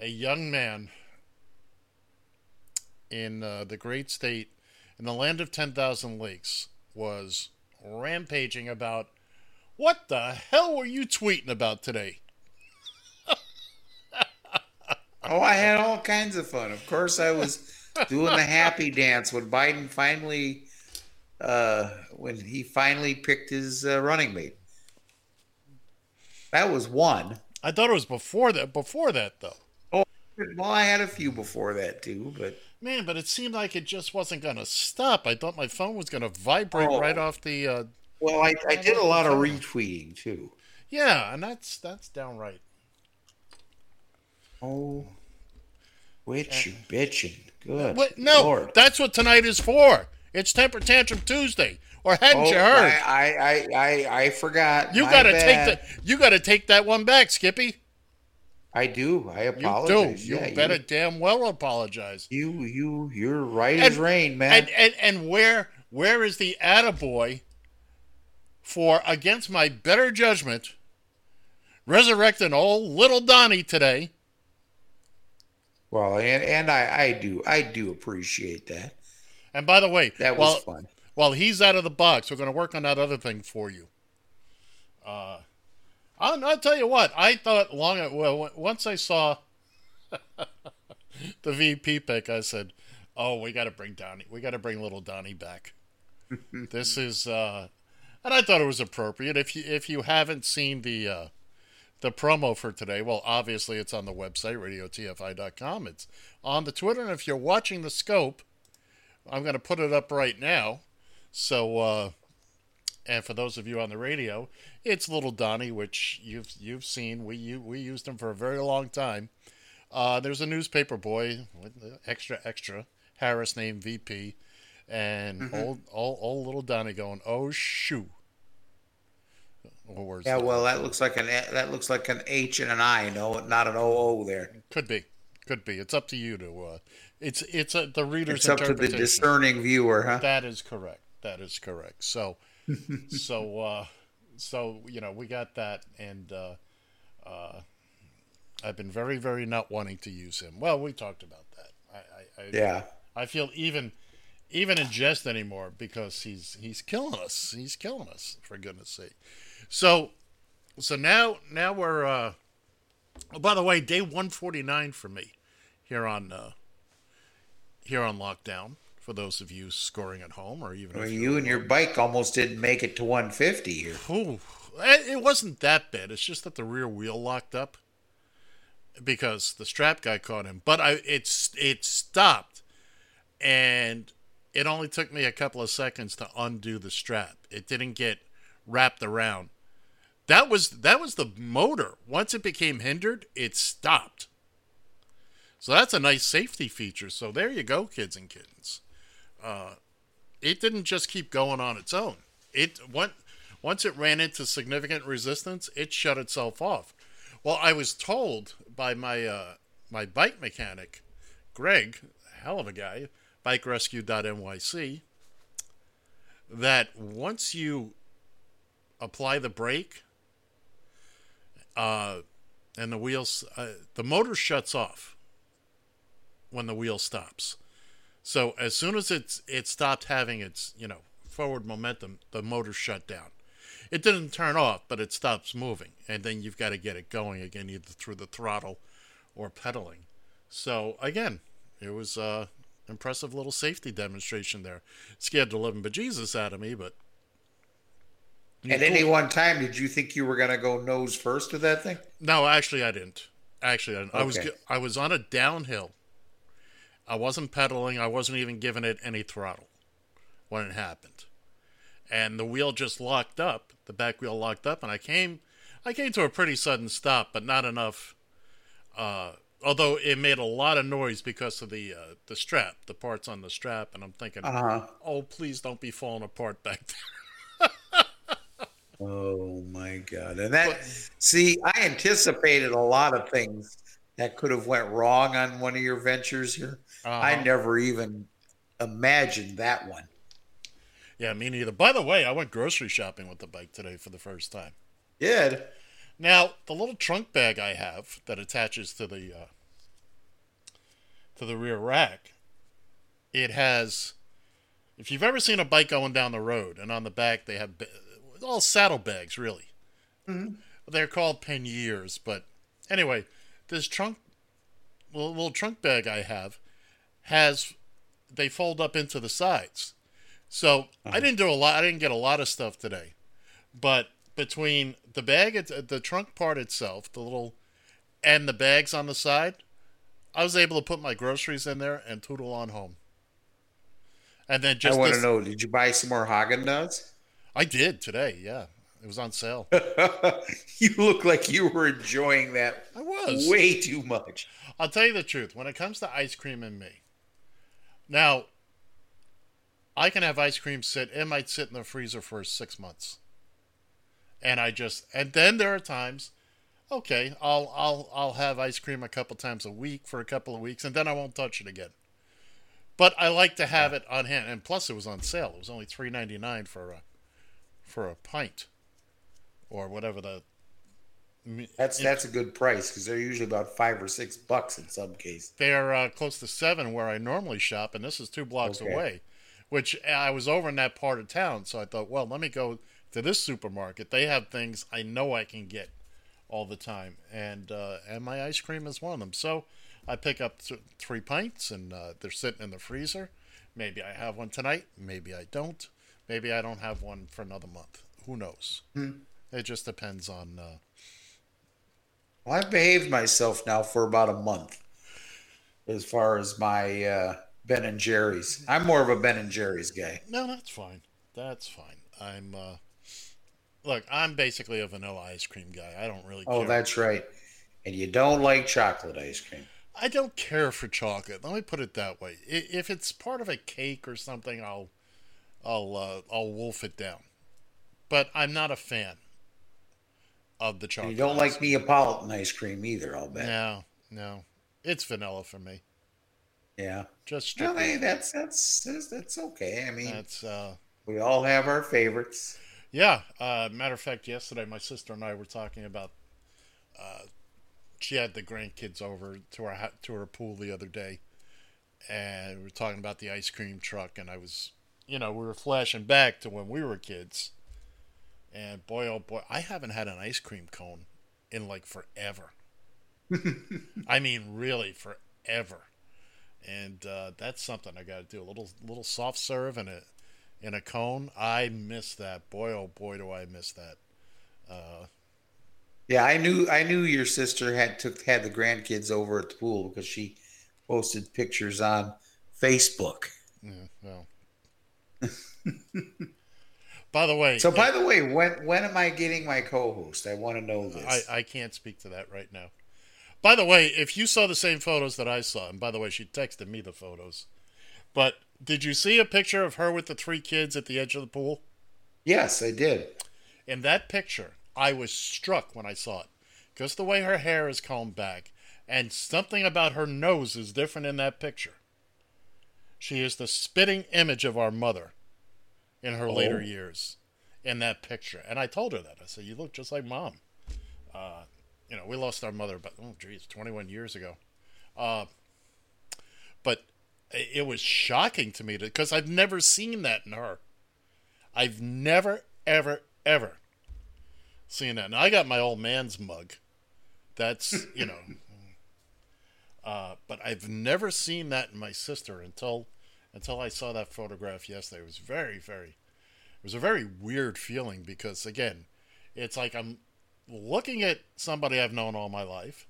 a young man in uh, the great state, in the land of 10,000 lakes, was rampaging about what the hell were you tweeting about today? Oh, I had all kinds of fun. Of course, I was doing the happy dance when Biden finally, uh, when he finally picked his uh, running mate. That was one. I thought it was before that. Before that, though, Oh, Well, I had a few before that too, but man, but it seemed like it just wasn't gonna stop. I thought my phone was gonna vibrate Oh. right off the. Uh, well, I, I did a lot of retweeting too. yeah, and that's that's downright. Oh, which you bitching? Good. What? No, Lord. that's what tonight is for. It's temper tantrum Tuesday. Or hadn't Oh, you heard? I, I, I, I, I forgot. you gotta take that. You gotta take that one back, Skippy. I do. I apologize. You apologize. do. You Yeah, better damn well apologize. You, you, you're right as rain, man. And and and where where is the attaboy for against my better judgment resurrecting old little Donnie today? well, and, and I, I do, I do appreciate that. And by the way, That while, was fun. while he's out of the box, we're going to work on that other thing for you. Uh, I'll, I'll tell you what. I thought long well once I saw the VP pick, I said, "Oh, we got to bring Donnie. We got to bring little Donnie back." this is, uh, and I thought it was appropriate. If you if you haven't seen the uh, the promo for today, well, obviously it's on the website radiotfi.com. It's on the Twitter, and if you're watching the scope, I'm going to put it up right now. So, uh, and for those of you on the radio, it's Little Donnie, which you've you've seen. We u- we used him for a very long time. Uh, there's a newspaper boy, extra extra Harris named VP, and old old old Little Donnie going, oh shoo. Yeah, well, that looks like an that looks like an H and an I, no, not an O O there. could be, could be. It's up to you to. Uh, it's it's a, the reader's It's up to the discerning viewer, huh? That is correct. That is correct. So, so, uh, so you know, we got that, and uh, uh, I've been very, very not wanting to use him. Well, we talked about that. I, I, I, Yeah. I feel even, even in jest anymore because he's he's killing us. He's killing us for goodness sake. So so now now we're uh oh, by the way, day 149 for me here on uh here on lockdown for those of you scoring at home or even Well, you and your bike almost didn't make it to 150 here. Ooh, it it wasn't that bad. It's just that the rear wheel locked up because the strap guy caught him. But I it's it stopped, and it only took me a couple of seconds to undo the strap. It didn't get wrapped around. That was that was the motor. Once it became hindered, it stopped. So that's a nice safety feature. So there you go, kids and kittens. Uh, it didn't just keep going on its own. It went once it ran into significant resistance, it shut itself off. Well, I was told by my uh, my bike mechanic, Greg, hell of a guy, bikerescue.nyc, that once you apply the brake, uh, and the wheels, uh, the motor shuts off when the wheel stops. So as soon as it's it stopped having its you know forward momentum, the motor shut down. It didn't turn off, but it stops moving, and then you've got to get it going again, either through the throttle or pedaling. So again, it was a impressive little safety demonstration there. Scared the living bejesus out of me, but At any one time, did you think you were going to go nose first with that thing? No, actually, I didn't. Actually, I, didn't. I was I was on a downhill. I wasn't pedaling. I wasn't even giving it any throttle when it happened, and the wheel just locked up. The back wheel locked up, and I came, I came to a pretty sudden stop, but not enough. Uh, although it made a lot of noise because of the uh, the strap, the parts on the strap, and I'm thinking, Uh huh. oh, please don't be falling apart back there. Oh my god! And that, see, I anticipated a lot of things that could have went wrong on one of your ventures here. I Uh-huh. never even imagined that one. Yeah, me neither. By the way, I went grocery shopping with the bike today for the first time. Did Now, the little trunk bag I have that attaches to the uh, to the rear rack, it has. If you've ever seen a bike going down the road, and on the back they have ba- all saddlebags, really. Mm-hmm. They're called panniers, but anyway, this trunk, little, little trunk bag I have, has they fold up into the sides. So I uh-huh. didn't do a lot. I didn't get a lot of stuff today, but between the bag, the trunk part itself, the little, and the bags on the side, I was able to put my groceries in there and tootle on home. And then just I want to know? Did you buy some more Haagen Dazs? I did today. Yeah, it was on sale. you look like you were enjoying that I was. way too much. I'll tell you the truth. When it comes to ice cream and me, now I can have ice cream sit. It might sit in the freezer for six months, and I just and then there are times, okay, I'll I'll I'll have ice cream a couple times a week for a couple of weeks, and then I won't touch it again. But I like to have it on hand, and plus it was on sale. It was only three ninety nine for a for a pint, or whatever the. That's that's a good price because they're usually about five or six bucks in some cases. They're uh, close to seven where I normally shop, and this is two blocks Okay. away. Which I was over in that part of town, so I thought, well, let me go to this supermarket. They have things I know I can get all the time, and uh, and my ice cream is one of them. So I pick up th- three pints, and uh, they're sitting in the freezer. Maybe I have one tonight. Maybe I don't. Maybe I don't have one for another month. Who knows? It just depends on. Uh, Well, I've behaved myself now for about a month as far as my uh, Ben and Jerry's. I'm more of a Ben and Jerry's guy. No, that's fine. That's fine. I'm uh look, I'm basically a vanilla ice cream guy. I don't really Oh, care. that's right. And you don't like chocolate ice cream. I don't care for chocolate. Let me put it that way. If it's part of a cake or something, I'll I'll uh, I'll wolf it down. But I'm not a fan of the And chocolate. you don't like Neapolitan ice cream either, I'll bet. No, no. It's vanilla for me. Yeah. Just No, hey, that's that's that's, that's okay. I mean, That's uh we all have our favorites. Yeah. Uh, matter of fact, yesterday my sister and I were talking about. Uh, she had the grandkids over to our to her pool the other day, and we were talking about the ice cream truck, and I was, you know, we were flashing back to when we were kids. And boy, oh boy, I haven't had an ice cream cone in like forever. I mean, really forever. And uh, that's something I got to do. A little little soft serve and a in a cone. I miss that. Boy, oh boy, do I miss that. Uh, Yeah, I knew I knew your sister had took had the grandkids over at the pool because she posted pictures on Facebook. yeah, well. by the way, So by the way, when when am I getting my co-host? I want to know this. I, I can't speak to that right now. By the way, if you saw the same photos that I saw, and by the way, she texted me the photos, but did you see a picture of her with the three kids at the edge of the pool? yes, I did. In that picture, I was struck when I saw it. Because the way her hair is combed back, and something about her nose is different in that picture. She is the spitting image of our mother in her later Oh. years in that picture. And I told her that. I said, You look just like mom. Uh, you know, we lost our mother but oh, geez, 21 years ago. Uh, it was shocking to me because I've never seen that in her. I've never, ever, ever seen that. Now I got my old man's mug. That's you know, uh, but I've never seen that in my sister until until I saw that photograph yesterday. It was very, very. It was a very weird feeling because again, it's like I'm looking at somebody I've known all my life.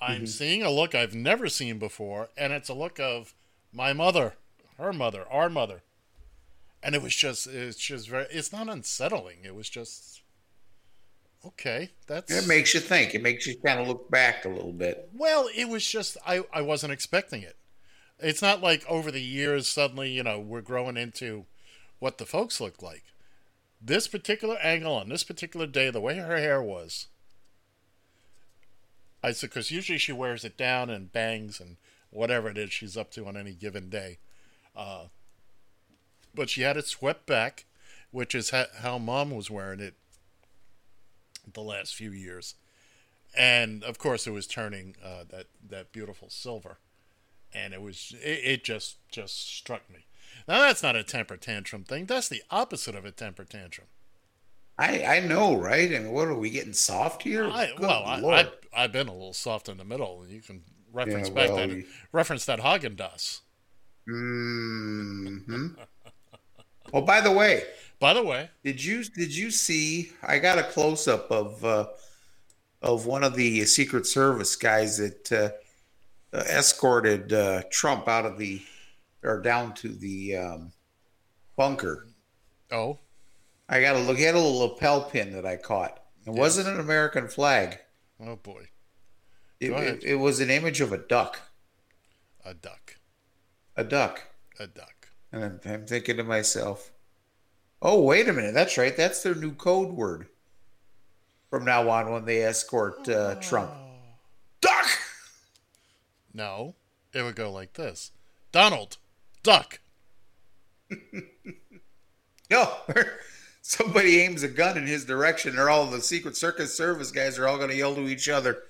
I'm seeing a look I've never seen before, and it's a look of my mother, her mother, our mother and it was just it's just very it's not unsettling it was just okay that's It makes you think. It makes you kind of look back a little bit. well it was just i i wasn't expecting it it's not like over the years suddenly you know we're growing into what the folks look like this particular angle on this particular day the way her hair was i said because usually she wears it down and bangs and whatever it is she's up to on any given day. Uh, but she had it swept back which is ha- how mom was wearing it the last few years. And of course it was turning uh, that that beautiful silver. And it was it, it just just struck me. Now that's not a temper tantrum thing. That's the opposite of a temper tantrum. I I know, right? And what are we getting soft here? I, well I, I, i've been a little soft in the middle you can reference Yeah, back that reference that Haagen-Dazs. hmm Oh, by the way, by the way did you did you see? I got a close up of uh, of one of the Secret Service guys that uh, uh, escorted uh, Trump out of the or down to the um, bunker. oh I got to look. He had a little lapel pin that I caught. It wasn't an American flag. oh boy It, it, it was an image of a duck. a duck A duck. a duck And I'm, I'm thinking to myself, oh, wait a minute. That's right. That's their new code word from now on when they escort uh, Trump. Duck! no it would go like this donald duck No. Somebody aims a gun in his direction, or all the Secret Circus Service guys are all going to yell to each other,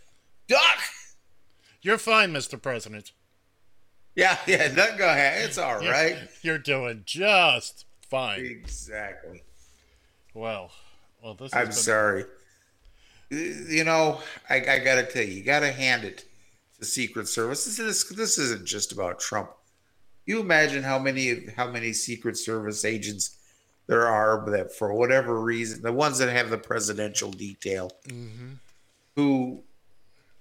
Duck! you're fine mr president Yeah, yeah, duck go ahead. It's all You're- right. you're doing just fine Exactly. well well this I'm been- sorry. You know, I, I got to tell you, you got to hand it to Secret Service. This is this isn't just about Trump. You imagine how many how many Secret Service agents there are that, for whatever reason, the ones that have the presidential detail, mm-hmm. who,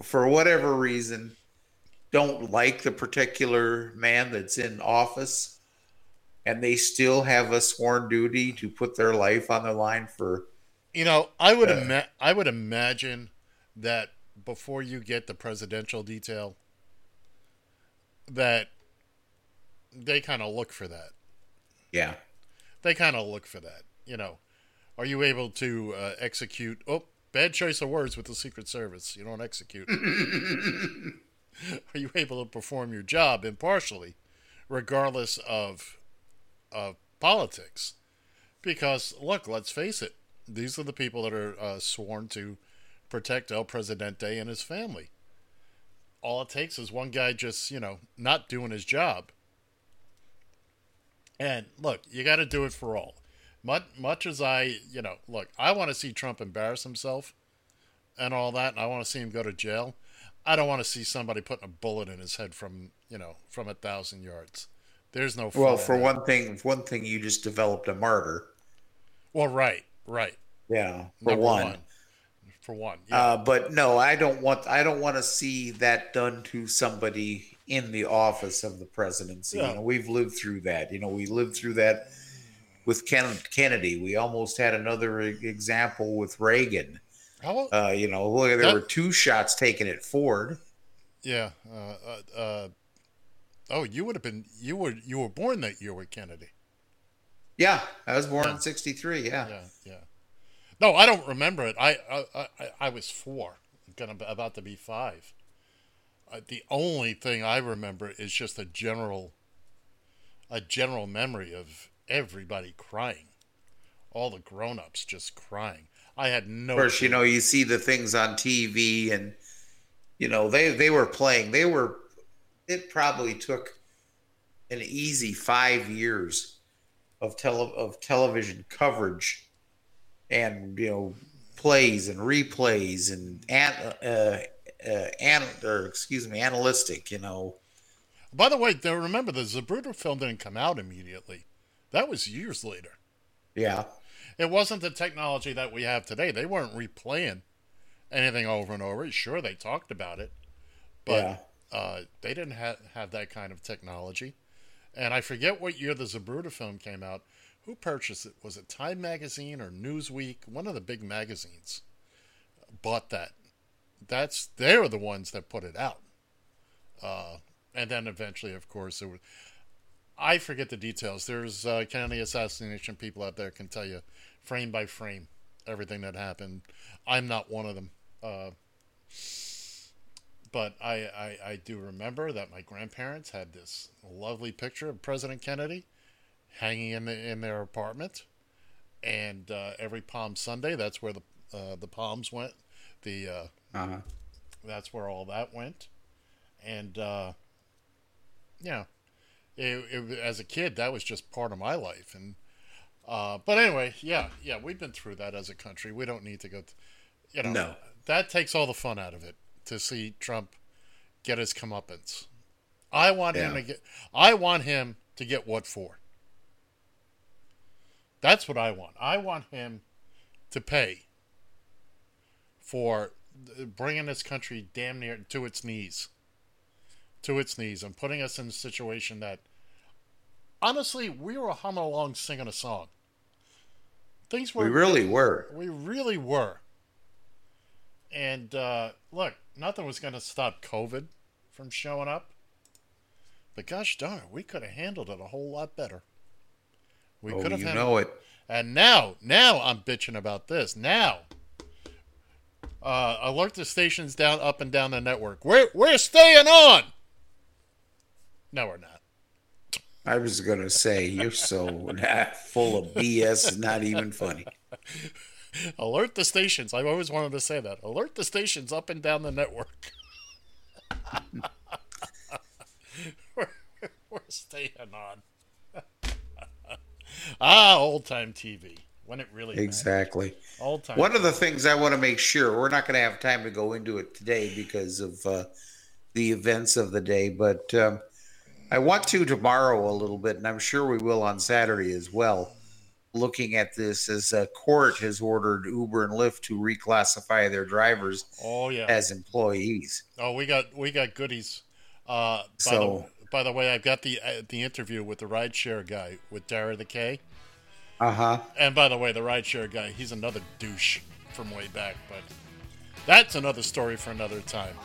for whatever reason, don't like the particular man that's in office, and they still have a sworn duty to put their life on the line for You know, I would Uh, ima- I would imagine that before you get the presidential detail, that they kind of look for that. yeah. They kind of look for that. You know, are you able to uh, execute? Oh, bad choice of words with the Secret Service. You don't execute. are you able to perform your job impartially, regardless of of politics? Because look, let's face it, these are the people that are uh, sworn to protect El Presidente and his family. all it takes is one guy just, you know, not doing his job. And look, you got to do it for all. Much, much as I, you know, look, I want to see Trump embarrass himself and all that, and I want to see him go to jail. I don't want to see somebody putting a bullet in his head from, you know, from a thousand yards. There's no. Well, for that. one thing, one thing, you just developed a martyr. Well, right, right. Yeah, for Number one. For one, yeah. Uh, but no, I don't want. I don't want to see that done to somebody in the office of the presidency. Yeah. You know, we've lived through that. You know, we lived through that with Ken, Kennedy. We almost had another example with Reagan. How, Uh, you know, look, there That- were two shots taken at Ford. yeah. Uh, uh, uh, oh, you would have been. You were. You were born that year with Kennedy. Yeah, I was born in '63. Yeah. Yeah, yeah. No, I don't remember it. I I I, I was four, gonna about to be five. Uh, the only thing I remember is just a general, a general memory of everybody crying, all the grown-ups just crying. I had no. Of course, you know, you see the things on TV, and you know they they were playing. They were. It probably took an easy five years of tele of television coverage, and you know plays and replays and an, uh, uh, an, or excuse me, analytic. You know, By the way, there, remember the Zapruder film didn't come out immediately. That was years later. yeah, It wasn't the technology that we have today. They weren't replaying anything over and over. Sure, they talked about it, yeah. but uh, they didn't have, have that kind of technology. And I forget what year the Zapruder film came out. Who purchased it? Was it Time Magazine or Newsweek? One of the big magazines bought that. That's they were the ones that put it out. Uh, and then eventually, of course, there was. I forget the details. There's uh, Kennedy assassination people out there can tell you frame by frame everything that happened. I'm not one of them. Uh, but I, I, I do remember that my grandparents had this lovely picture of President Kennedy hanging in the, in their apartment, and uh, every Palm Sunday, that's where the uh, the palms went. The uh, Uh-huh. that's where all that went, and uh, yeah, it, it, as a kid, that was just part of my life, and uh, but anyway, yeah, yeah, we've been through that as a country. We don't need to go. Th- you know, No. that takes all the fun out of it to see Trump get his comeuppance. I want him to get. I want him to get what for. That's what I want. I want him to pay for bringing this country damn near to its knees, to its knees, and putting us in a situation that, honestly, we were humming along singing a song. Things were We really were. we really were. And uh, look, nothing was going to stop COVID from showing up. But gosh darn it, we could have handled it a whole lot better. We Oh, could have you know it. and now, now I'm bitching about this. Now, uh, alert the stations down, up and down the network. We're we're staying on. No, we're not. I was gonna say you're so full of BS. Not even funny. Alert the stations. I've always wanted to say that. Alert the stations up and down the network. we're, we're staying on. ah, old time TV when it really. Exactly. Old time. One of the things I want to make sure we're not going to have time to go into it today because of uh, the events of the day, but um, I want to tomorrow a little bit, and I'm sure we will on Saturday as well. Looking at this as a court has ordered Uber and Lyft to reclassify their drivers Oh yeah. as employees. Oh, we got we got goodies. Uh, by, So- the, by the way, I've got the uh, the interview with the rideshare guy with Dara the K. Uh huh. And by the way, the rideshare guy, he's another douche from way back, but that's another story for another time.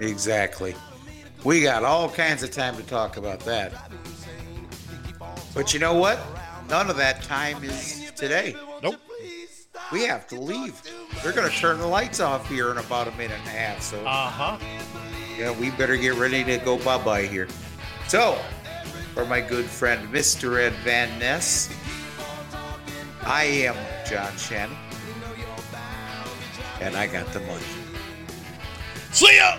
Exactly. We got all kinds of time to talk about that. But you know what? None of that time is today. Nope. We have to leave. They're going to turn the lights off here in about a minute and a half. So, Uh huh. yeah, we better get ready to go bye bye here. So, for my good friend Mr. Ed Van Ness, I am John Shannon, and I got the money. See ya.